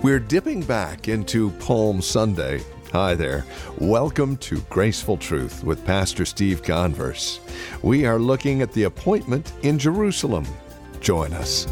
We're dipping back into Palm Sunday. Hi there. Welcome to Graceful Truth with Pastor Steve Converse. We are looking at the appointment in Jerusalem. Join us.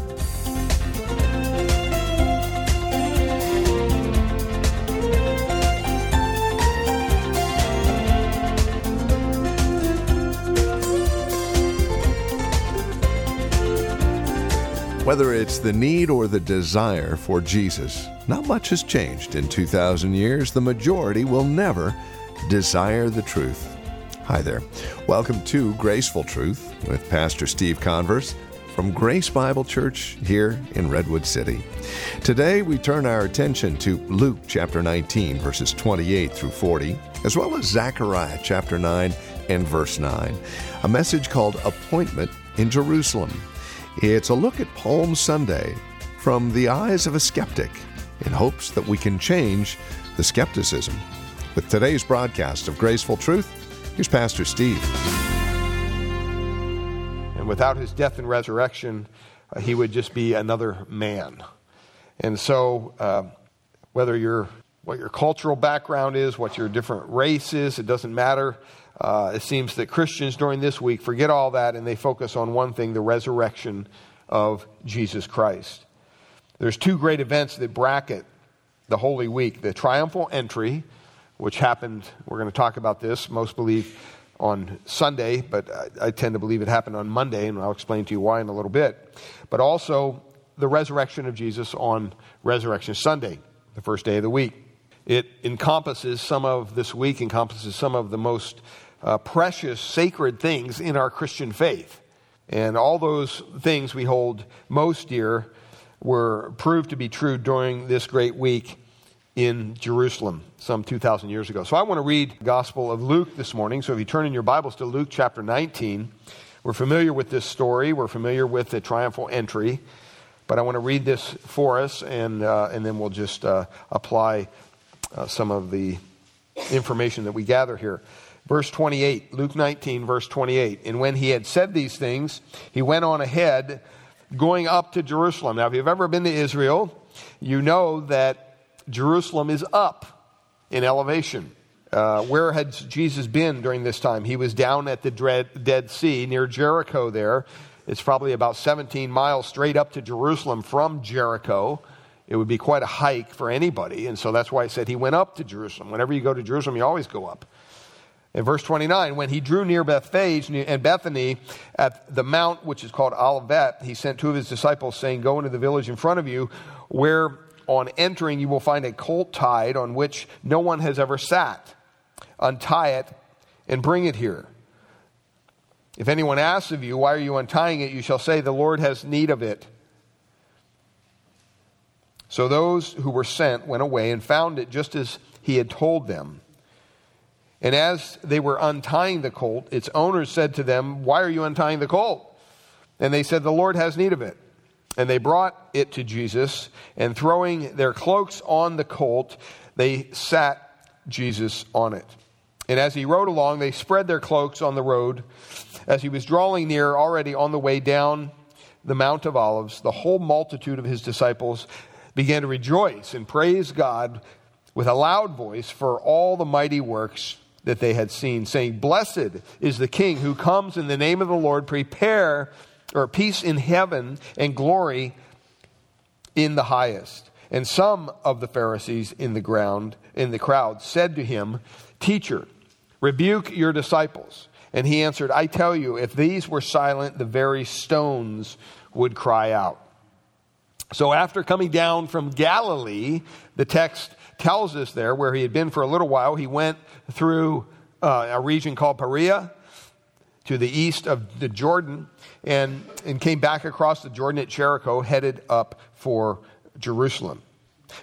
Whether it's the need or the desire for Jesus, not much has changed in 2,000 years. The majority will never desire the truth. Hi there. Welcome to Graceful Truth with Pastor Steve Converse from Grace Bible Church here in Redwood City. Today we turn our attention to Luke chapter 19, verses 28 through 40, as well as Zechariah chapter 9 and verse 9, a message called Appointment in Jerusalem. It's a look at Palm Sunday from the eyes of a skeptic in hopes that we can change the skepticism. With today's broadcast of Graceful Truth, here's Pastor Steve. And without his death and resurrection, uh, he would just be another man. And so, uh, whether you're what your cultural background is, what your different race is, it doesn't matter. Uh, it seems that Christians during this week forget all that and they focus on one thing the resurrection of Jesus Christ. There's two great events that bracket the Holy Week the triumphal entry, which happened, we're going to talk about this, most believe on Sunday, but I, I tend to believe it happened on Monday, and I'll explain to you why in a little bit. But also the resurrection of Jesus on Resurrection Sunday, the first day of the week. It encompasses some of this week, encompasses some of the most uh, precious, sacred things in our Christian faith. And all those things we hold most dear were proved to be true during this great week in Jerusalem some 2,000 years ago. So I want to read the Gospel of Luke this morning. So if you turn in your Bibles to Luke chapter 19, we're familiar with this story, we're familiar with the triumphal entry. But I want to read this for us, and, uh, and then we'll just uh, apply uh, some of the information that we gather here. Verse 28, Luke 19, verse 28. And when he had said these things, he went on ahead, going up to Jerusalem. Now, if you've ever been to Israel, you know that Jerusalem is up in elevation. Uh, where had Jesus been during this time? He was down at the Dead Sea near Jericho there. It's probably about 17 miles straight up to Jerusalem from Jericho. It would be quite a hike for anybody. And so that's why I said he went up to Jerusalem. Whenever you go to Jerusalem, you always go up. In verse 29, when he drew near Bethphage and Bethany at the mount which is called Olivet, he sent two of his disciples, saying, Go into the village in front of you, where on entering you will find a colt tied on which no one has ever sat. Untie it and bring it here. If anyone asks of you, Why are you untying it? you shall say, The Lord has need of it. So those who were sent went away and found it just as he had told them. And as they were untying the colt, its owners said to them, Why are you untying the colt? And they said, The Lord has need of it. And they brought it to Jesus, and throwing their cloaks on the colt, they sat Jesus on it. And as he rode along, they spread their cloaks on the road. As he was drawing near, already on the way down the Mount of Olives, the whole multitude of his disciples began to rejoice and praise God with a loud voice for all the mighty works that they had seen, saying, Blessed is the King who comes in the name of the Lord, prepare or peace in heaven and glory in the highest. And some of the Pharisees in the ground, in the crowd, said to him, Teacher, rebuke your disciples. And he answered, I tell you, if these were silent, the very stones would cry out. So after coming down from Galilee, the text tells us there where he had been for a little while. He went through uh, a region called Perea to the east of the Jordan and, and came back across the Jordan at Jericho, headed up for Jerusalem.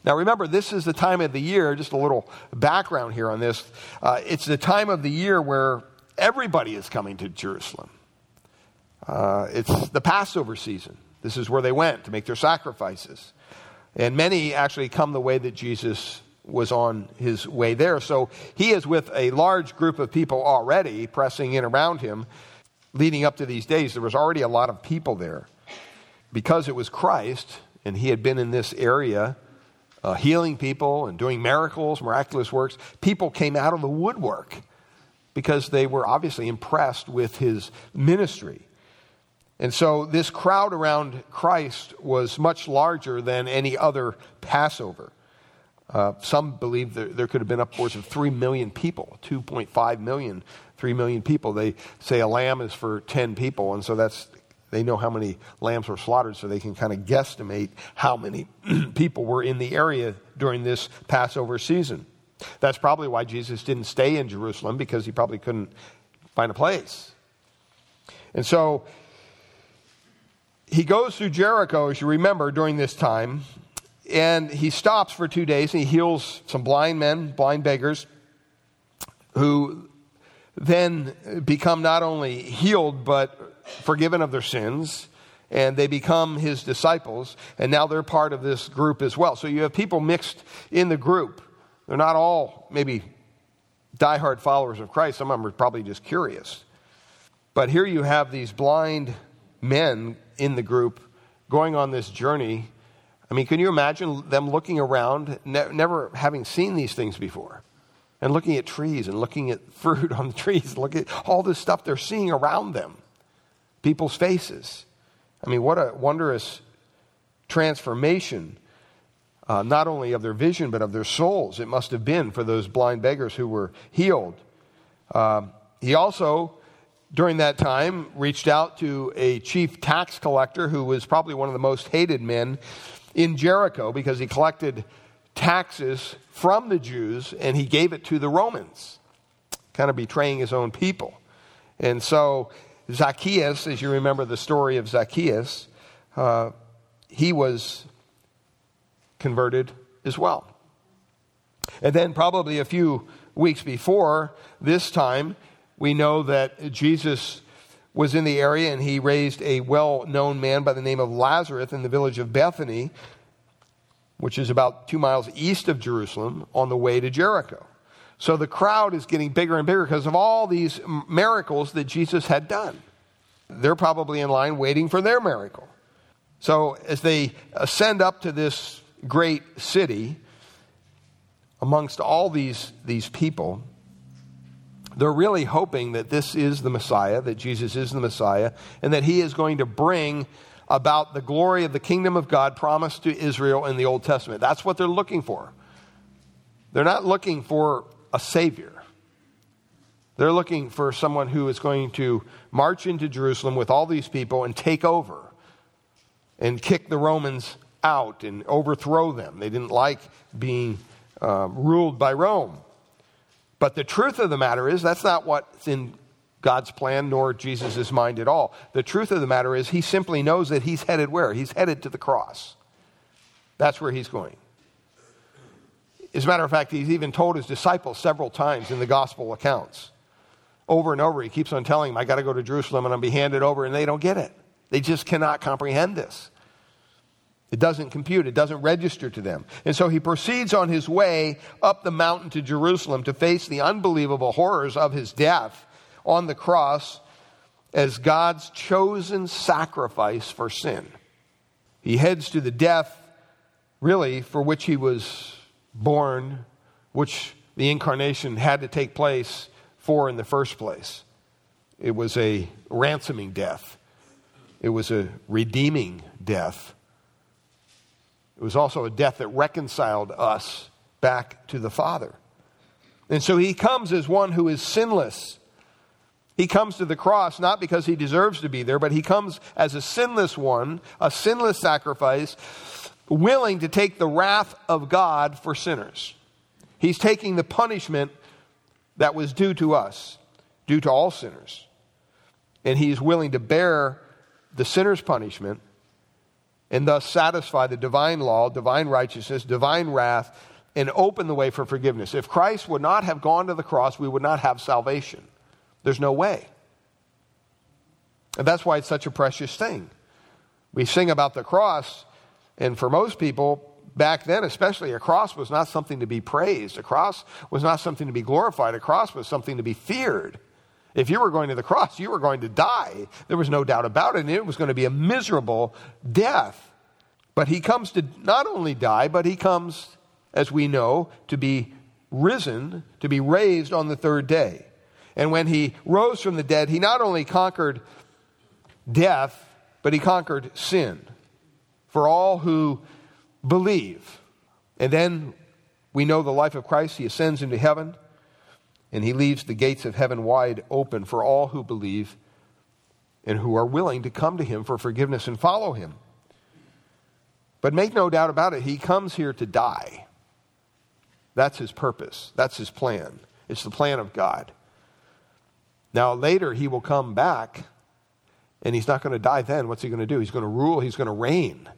Now, remember, this is the time of the year, just a little background here on this. Uh, it's the time of the year where everybody is coming to Jerusalem. Uh, it's the Passover season. This is where they went to make their sacrifices. And many actually come the way that Jesus was on his way there. So he is with a large group of people already pressing in around him. Leading up to these days, there was already a lot of people there. Because it was Christ, and he had been in this area uh, healing people and doing miracles, miraculous works, people came out of the woodwork because they were obviously impressed with his ministry. And so this crowd around Christ was much larger than any other Passover. Uh, some believe that there could have been upwards of 3 million people, 2.5 million, 3 million people. They say a lamb is for 10 people, and so that's, they know how many lambs were slaughtered, so they can kind of guesstimate how many people were in the area during this Passover season. That's probably why Jesus didn't stay in Jerusalem, because he probably couldn't find a place. And so he goes through Jericho, as you remember, during this time, and he stops for two days and he heals some blind men, blind beggars, who then become not only healed, but forgiven of their sins. And they become his disciples, and now they're part of this group as well. So you have people mixed in the group. They're not all maybe diehard followers of Christ. Some of them are probably just curious. But here you have these blind men in the group going on this journey. I mean, can you imagine them looking around, ne- never having seen these things before, and looking at trees and looking at fruit on the trees, look at all this stuff they're seeing around them, people's faces. I mean, what a wondrous transformation, uh, not only of their vision, but of their souls, it must have been for those blind beggars who were healed. Uh, he also during that time reached out to a chief tax collector who was probably one of the most hated men in Jericho because he collected taxes from the Jews and he gave it to the Romans, kind of betraying his own people. And so Zacchaeus, as you remember the story of Zacchaeus, uh, he was converted as well. And then, probably a few weeks before this time, we know that Jesus was in the area and he raised a well known man by the name of Lazarus in the village of Bethany, which is about two miles east of Jerusalem, on the way to Jericho. So the crowd is getting bigger and bigger because of all these miracles that Jesus had done. They're probably in line waiting for their miracle. So as they ascend up to this great city, amongst all these, these people, they're really hoping that this is the Messiah, that Jesus is the Messiah, and that he is going to bring about the glory of the kingdom of God promised to Israel in the Old Testament. That's what they're looking for. They're not looking for a Savior. They're looking for someone who is going to march into Jerusalem with all these people and take over and kick the Romans out and overthrow them. They didn't like being uh, ruled by Rome. But the truth of the matter is, that's not what's in God's plan nor Jesus' mind at all. The truth of the matter is, he simply knows that he's headed where? He's headed to the cross. That's where he's going. As a matter of fact, he's even told his disciples several times in the gospel accounts. Over and over, he keeps on telling them, I got to go to Jerusalem and I'm be handed over, and they don't get it. They just cannot comprehend this. It doesn't compute, it doesn't register to them. And so he proceeds on his way up the mountain to Jerusalem to face the unbelievable horrors of his death on the cross as God's chosen sacrifice for sin. He heads to the death, really, for which he was born, which the incarnation had to take place for in the first place. It was a ransoming death, it was a redeeming death. It was also a death that reconciled us back to the Father. And so he comes as one who is sinless. He comes to the cross not because he deserves to be there, but he comes as a sinless one, a sinless sacrifice, willing to take the wrath of God for sinners. He's taking the punishment that was due to us, due to all sinners. And he's willing to bear the sinner's punishment and thus satisfy the divine law, divine righteousness, divine wrath, and open the way for forgiveness. If Christ would not have gone to the cross, we would not have salvation. There's no way. And that's why it's such a precious thing. We sing about the cross, and for most people, back then especially, a cross was not something to be praised. A cross was not something to be glorified. A cross was something to be feared. If you were going to the cross, you were going to die. There was no doubt about it, and it was going to be a miserable death. But he comes to not only die, but he comes, as we know, to be risen, to be raised on the third day. And when he rose from the dead, he not only conquered death, but he conquered sin for all who believe. And then we know the life of Christ. He ascends into heaven and he leaves the gates of heaven wide open for all who believe and who are willing to come to him for forgiveness and follow him. But make no doubt about it, he comes here to die. That's his purpose, that's his plan. It's the plan of God. Now, later, he will come back, and he's not going to die then. What's he going to do? He's going to rule, he's going to reign,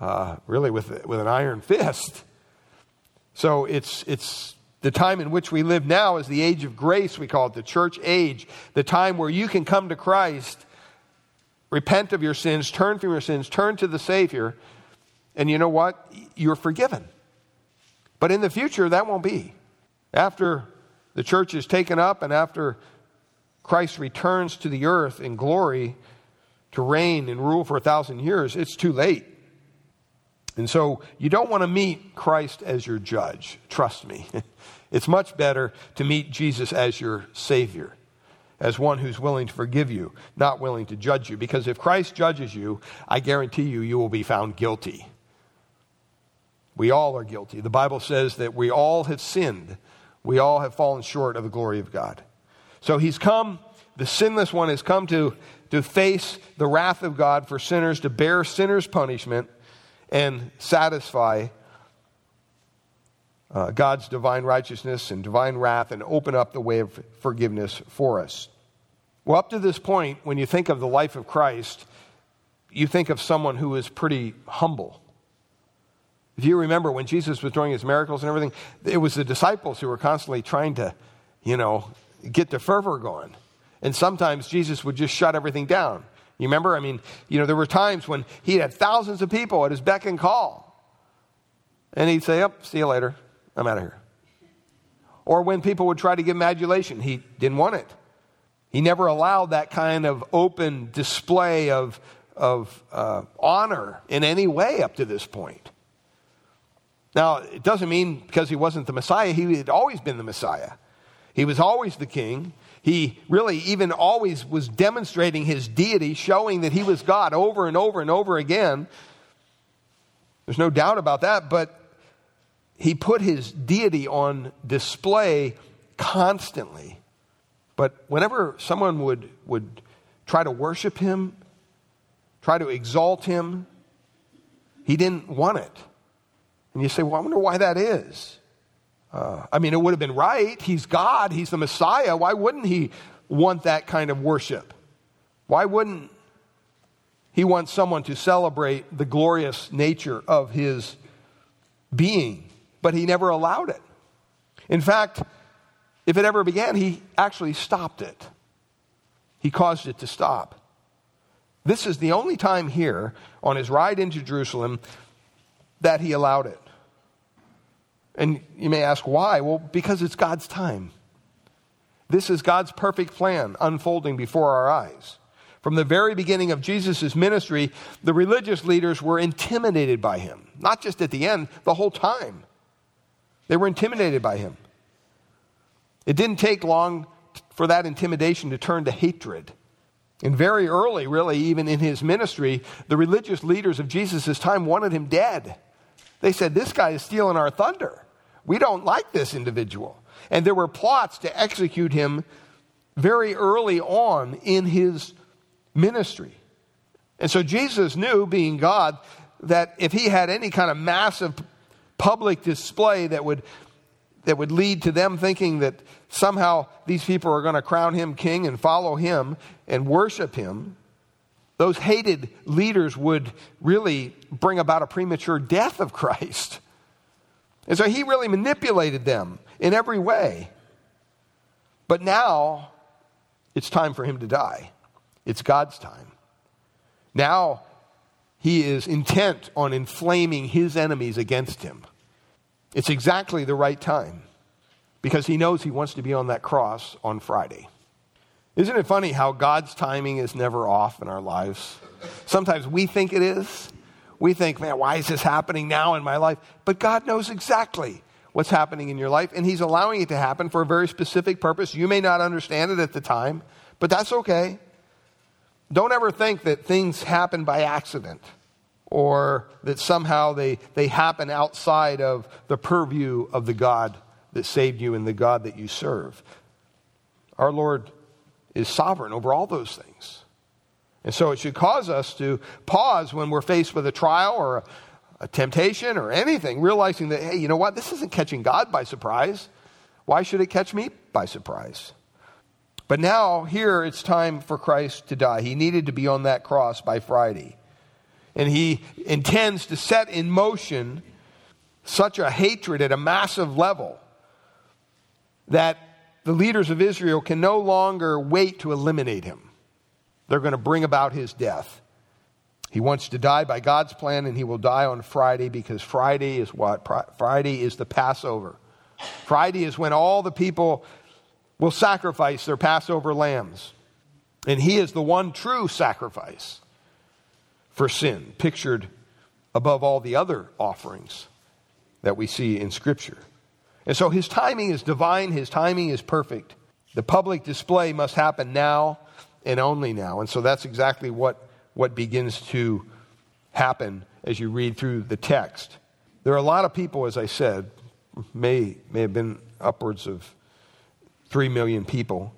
uh, really, with, with an iron fist. So it's, it's the time in which we live now is the age of grace, we call it the church age, the time where you can come to Christ repent of your sins, turn from your sins, turn to the Savior, and you know what? You're forgiven. But in the future, that won't be. After the church is taken up and after Christ returns to the earth in glory to reign and rule for a thousand years, it's too late. And so you don't want to meet Christ as your judge. Trust me. It's much better to meet Jesus as your Savior as one who's willing to forgive you, not willing to judge you. Because if Christ judges you, I guarantee you, you will be found guilty. We all are guilty. The Bible says that we all have sinned, we all have fallen short of the glory of God. So he's come, the sinless one has come to, to face the wrath of God for sinners, to bear sinners' punishment, and satisfy uh, God's divine righteousness and divine wrath and open up the way of forgiveness for us. Well, up to this point, when you think of the life of Christ, you think of someone who is pretty humble. If you remember when Jesus was doing his miracles and everything, it was the disciples who were constantly trying to, you know, get the fervor going. And sometimes Jesus would just shut everything down. You remember? I mean, you know, there were times when he had thousands of people at his beck and call. And he'd say, Yep, see you later. I'm out of here. Or when people would try to give him adulation, he didn't want it. He never allowed that kind of open display of, of uh, honor in any way up to this point. Now, it doesn't mean because he wasn't the Messiah, he had always been the Messiah. He was always the king. He really even always was demonstrating his deity, showing that he was God over and over and over again. There's no doubt about that, but he put his deity on display constantly. But whenever someone would, would try to worship him, try to exalt him, he didn't want it. And you say, well, I wonder why that is. Uh, I mean, it would have been right. He's God, He's the Messiah. Why wouldn't He want that kind of worship? Why wouldn't He want someone to celebrate the glorious nature of His being? But He never allowed it. In fact, if it ever began, He actually stopped it, He caused it to stop. This is the only time here on His ride into Jerusalem that He allowed it. And you may ask why? Well, because it's God's time. This is God's perfect plan unfolding before our eyes. From the very beginning of Jesus' ministry, the religious leaders were intimidated by him. Not just at the end, the whole time. They were intimidated by him. It didn't take long for that intimidation to turn to hatred. And very early, really, even in his ministry, the religious leaders of Jesus' time wanted him dead. They said, This guy is stealing our thunder. We don't like this individual. And there were plots to execute him very early on in his ministry. And so Jesus knew, being God, that if he had any kind of massive public display that would, that would lead to them thinking that somehow these people are going to crown him king and follow him and worship him, those hated leaders would really bring about a premature death of Christ. And so he really manipulated them in every way. But now it's time for him to die. It's God's time. Now he is intent on inflaming his enemies against him. It's exactly the right time because he knows he wants to be on that cross on Friday. Isn't it funny how God's timing is never off in our lives? Sometimes we think it is. We think, man, why is this happening now in my life? But God knows exactly what's happening in your life, and He's allowing it to happen for a very specific purpose. You may not understand it at the time, but that's okay. Don't ever think that things happen by accident or that somehow they, they happen outside of the purview of the God that saved you and the God that you serve. Our Lord is sovereign over all those things. And so it should cause us to pause when we're faced with a trial or a, a temptation or anything, realizing that, hey, you know what? This isn't catching God by surprise. Why should it catch me by surprise? But now, here, it's time for Christ to die. He needed to be on that cross by Friday. And he intends to set in motion such a hatred at a massive level that the leaders of Israel can no longer wait to eliminate him. They're going to bring about his death. He wants to die by God's plan, and he will die on Friday because Friday is what? Friday is the Passover. Friday is when all the people will sacrifice their Passover lambs. And he is the one true sacrifice for sin, pictured above all the other offerings that we see in Scripture. And so his timing is divine, his timing is perfect. The public display must happen now and only now. And so that's exactly what, what begins to happen as you read through the text. There are a lot of people, as I said, may, may have been upwards of 3 million people.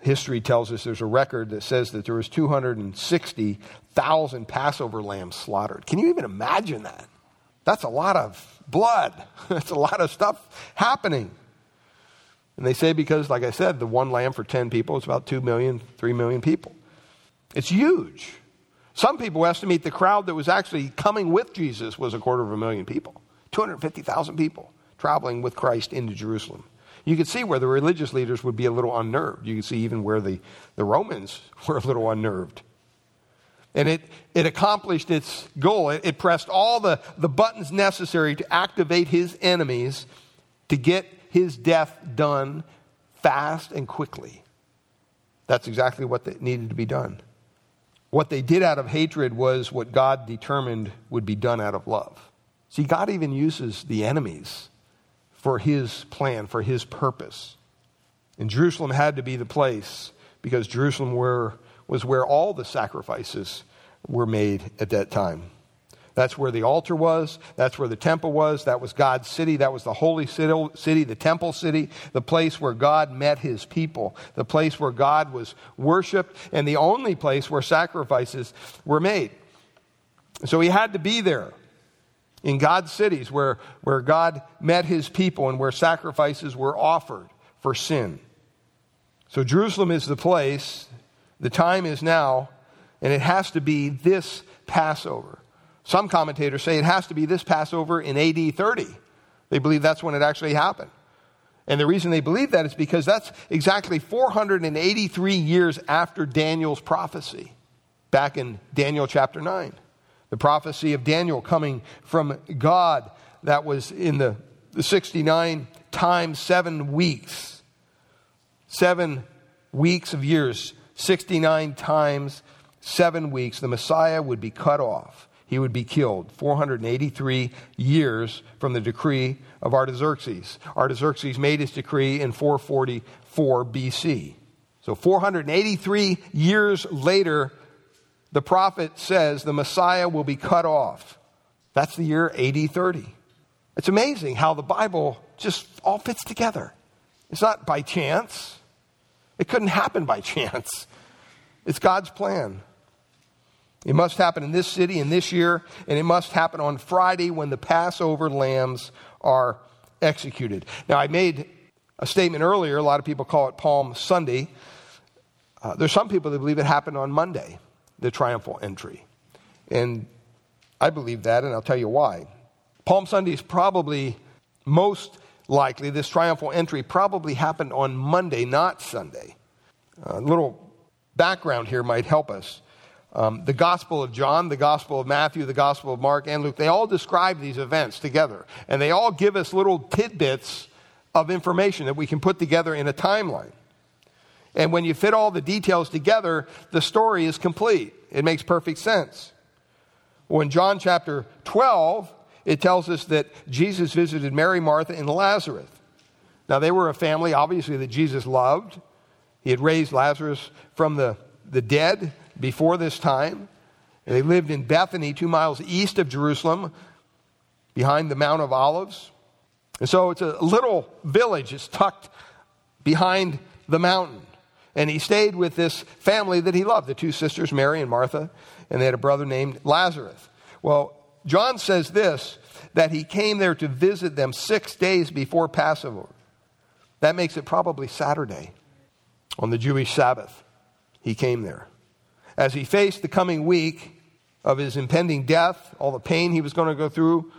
History tells us there's a record that says that there was 260,000 Passover lambs slaughtered. Can you even imagine that? That's a lot of blood. That's a lot of stuff happening. And they say because, like I said, the one lamb for 10 people is about 2 million, 3 million people. It's huge. Some people estimate the crowd that was actually coming with Jesus was a quarter of a million people 250,000 people traveling with Christ into Jerusalem. You could see where the religious leaders would be a little unnerved. You could see even where the, the Romans were a little unnerved. And it, it accomplished its goal. It, it pressed all the, the buttons necessary to activate his enemies to get his death done fast and quickly. That's exactly what needed to be done. What they did out of hatred was what God determined would be done out of love. See, God even uses the enemies for his plan, for his purpose. And Jerusalem had to be the place because Jerusalem were was where all the sacrifices were made at that time. That's where the altar was. That's where the temple was. That was God's city. That was the holy city, the temple city, the place where God met his people, the place where God was worshiped, and the only place where sacrifices were made. So he had to be there in God's cities where, where God met his people and where sacrifices were offered for sin. So Jerusalem is the place the time is now, and it has to be this Passover. Some commentators say it has to be this Passover in AD 30. They believe that's when it actually happened. And the reason they believe that is because that's exactly 483 years after Daniel's prophecy, back in Daniel chapter 9. The prophecy of Daniel coming from God that was in the, the 69 times seven weeks. Seven weeks of years 69 times seven weeks, the Messiah would be cut off. He would be killed 483 years from the decree of Artaxerxes. Artaxerxes made his decree in 444 BC. So 483 years later, the prophet says the Messiah will be cut off. That's the year AD 30. It's amazing how the Bible just all fits together. It's not by chance. It couldn't happen by chance. It's God's plan. It must happen in this city in this year, and it must happen on Friday when the Passover lambs are executed. Now, I made a statement earlier. A lot of people call it Palm Sunday. Uh, there's some people that believe it happened on Monday, the triumphal entry. And I believe that, and I'll tell you why. Palm Sunday is probably most likely, this triumphal entry probably happened on Monday, not Sunday. A little background here might help us. Um, the Gospel of John, the Gospel of Matthew, the Gospel of Mark, and Luke, they all describe these events together. And they all give us little tidbits of information that we can put together in a timeline. And when you fit all the details together, the story is complete. It makes perfect sense. Well, in John chapter 12, it tells us that Jesus visited Mary, Martha, and Lazarus. Now, they were a family, obviously, that Jesus loved. He had raised Lazarus from the, the dead before this time. They lived in Bethany, two miles east of Jerusalem, behind the Mount of Olives. And so it's a little village. It's tucked behind the mountain. And he stayed with this family that he loved the two sisters, Mary and Martha, and they had a brother named Lazarus. Well, John says this that he came there to visit them six days before Passover. That makes it probably Saturday on the Jewish Sabbath. He came there. As he faced the coming week of his impending death, all the pain he was going to go through,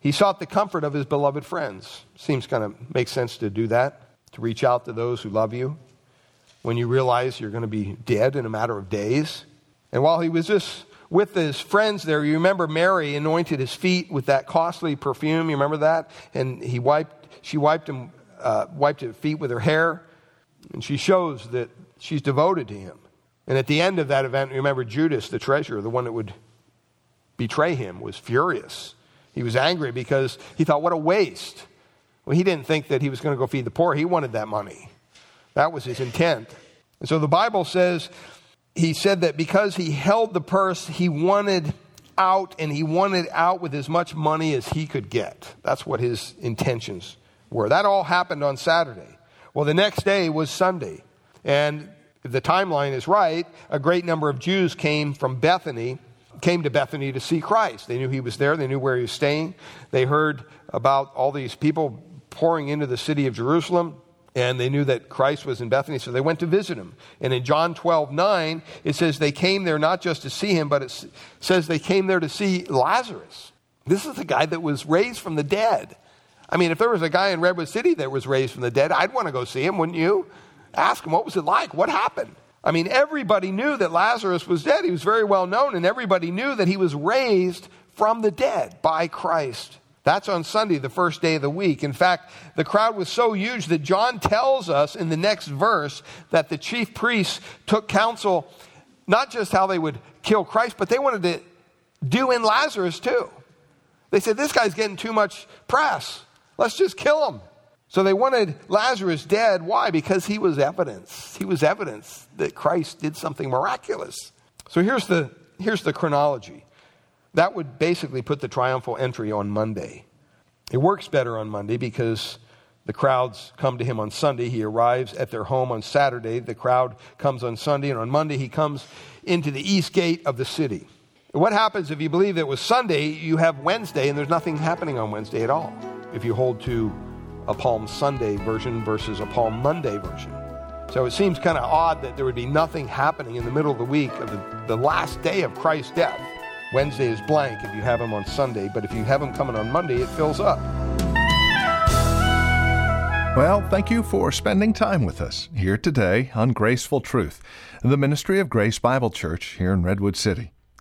he sought the comfort of his beloved friends. Seems kind of makes sense to do that, to reach out to those who love you when you realize you're going to be dead in a matter of days. And while he was just with his friends there, you remember Mary anointed his feet with that costly perfume. You remember that? And he wiped, she wiped him, uh, wiped his feet with her hair. And she shows that she's devoted to him. And at the end of that event, remember Judas, the treasurer, the one that would betray him, was furious. He was angry because he thought, what a waste. Well, he didn't think that he was going to go feed the poor. He wanted that money. That was his intent. And so the Bible says he said that because he held the purse, he wanted out and he wanted out with as much money as he could get. That's what his intentions were. That all happened on Saturday. Well, the next day was Sunday. And the timeline is right, a great number of Jews came from Bethany, came to Bethany to see Christ. They knew he was there, they knew where he was staying. They heard about all these people pouring into the city of Jerusalem and they knew that Christ was in Bethany, so they went to visit him. And in John 12, 9, it says they came there not just to see him, but it says they came there to see Lazarus. This is the guy that was raised from the dead. I mean, if there was a guy in Redwood City that was raised from the dead, I'd want to go see him, wouldn't you? Ask him, what was it like? What happened? I mean, everybody knew that Lazarus was dead. He was very well known, and everybody knew that he was raised from the dead by Christ. That's on Sunday, the first day of the week. In fact, the crowd was so huge that John tells us in the next verse that the chief priests took counsel not just how they would kill Christ, but they wanted to do in Lazarus too. They said, This guy's getting too much press. Let's just kill him. So they wanted Lazarus dead. Why? Because he was evidence. He was evidence that Christ did something miraculous. So here's the, here's the chronology. That would basically put the triumphal entry on Monday. It works better on Monday because the crowds come to him on Sunday. He arrives at their home on Saturday. The crowd comes on Sunday, and on Monday he comes into the east gate of the city. What happens if you believe that it was Sunday, you have Wednesday, and there's nothing happening on Wednesday at all? If you hold to a Palm Sunday version versus a Palm Monday version. So it seems kind of odd that there would be nothing happening in the middle of the week of the, the last day of Christ's death. Wednesday is blank if you have them on Sunday, but if you have them coming on Monday, it fills up. Well, thank you for spending time with us here today on Graceful Truth, the ministry of Grace Bible Church here in Redwood City.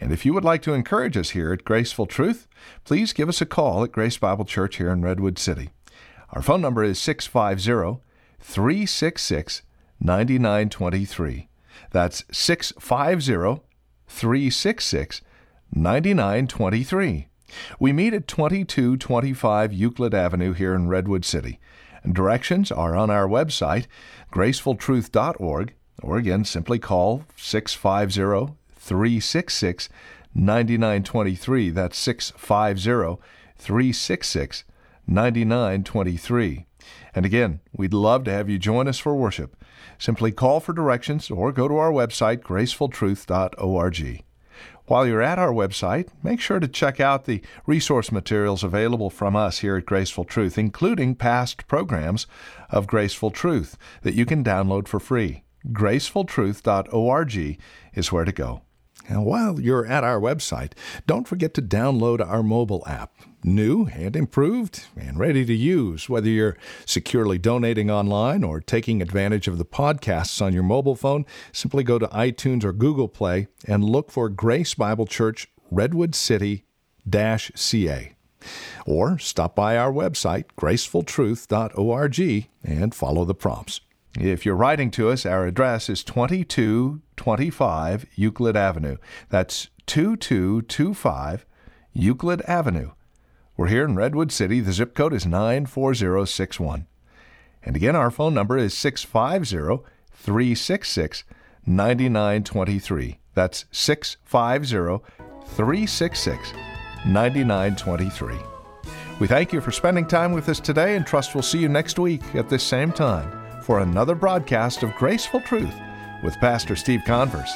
And if you would like to encourage us here at Graceful Truth, please give us a call at Grace Bible Church here in Redwood City. Our phone number is 650 366 9923. That's 650 366 9923. We meet at 2225 Euclid Avenue here in Redwood City. Directions are on our website, gracefultruth.org, or again, simply call 650 366 9923. That's 650 366 9923. And again, we'd love to have you join us for worship. Simply call for directions or go to our website, gracefultruth.org. While you're at our website, make sure to check out the resource materials available from us here at Graceful Truth, including past programs of Graceful Truth that you can download for free. GracefulTruth.org is where to go. And while you're at our website, don't forget to download our mobile app. New and improved and ready to use, whether you're securely donating online or taking advantage of the podcasts on your mobile phone, simply go to iTunes or Google Play and look for Grace Bible Church Redwood City CA. Or stop by our website, gracefultruth.org, and follow the prompts. If you're writing to us, our address is 2225 Euclid Avenue. That's 2225 Euclid Avenue. We're here in Redwood City. The zip code is 94061. And again, our phone number is 650 366 9923. That's 650 366 9923. We thank you for spending time with us today and trust we'll see you next week at this same time for another broadcast of Graceful Truth with Pastor Steve Converse.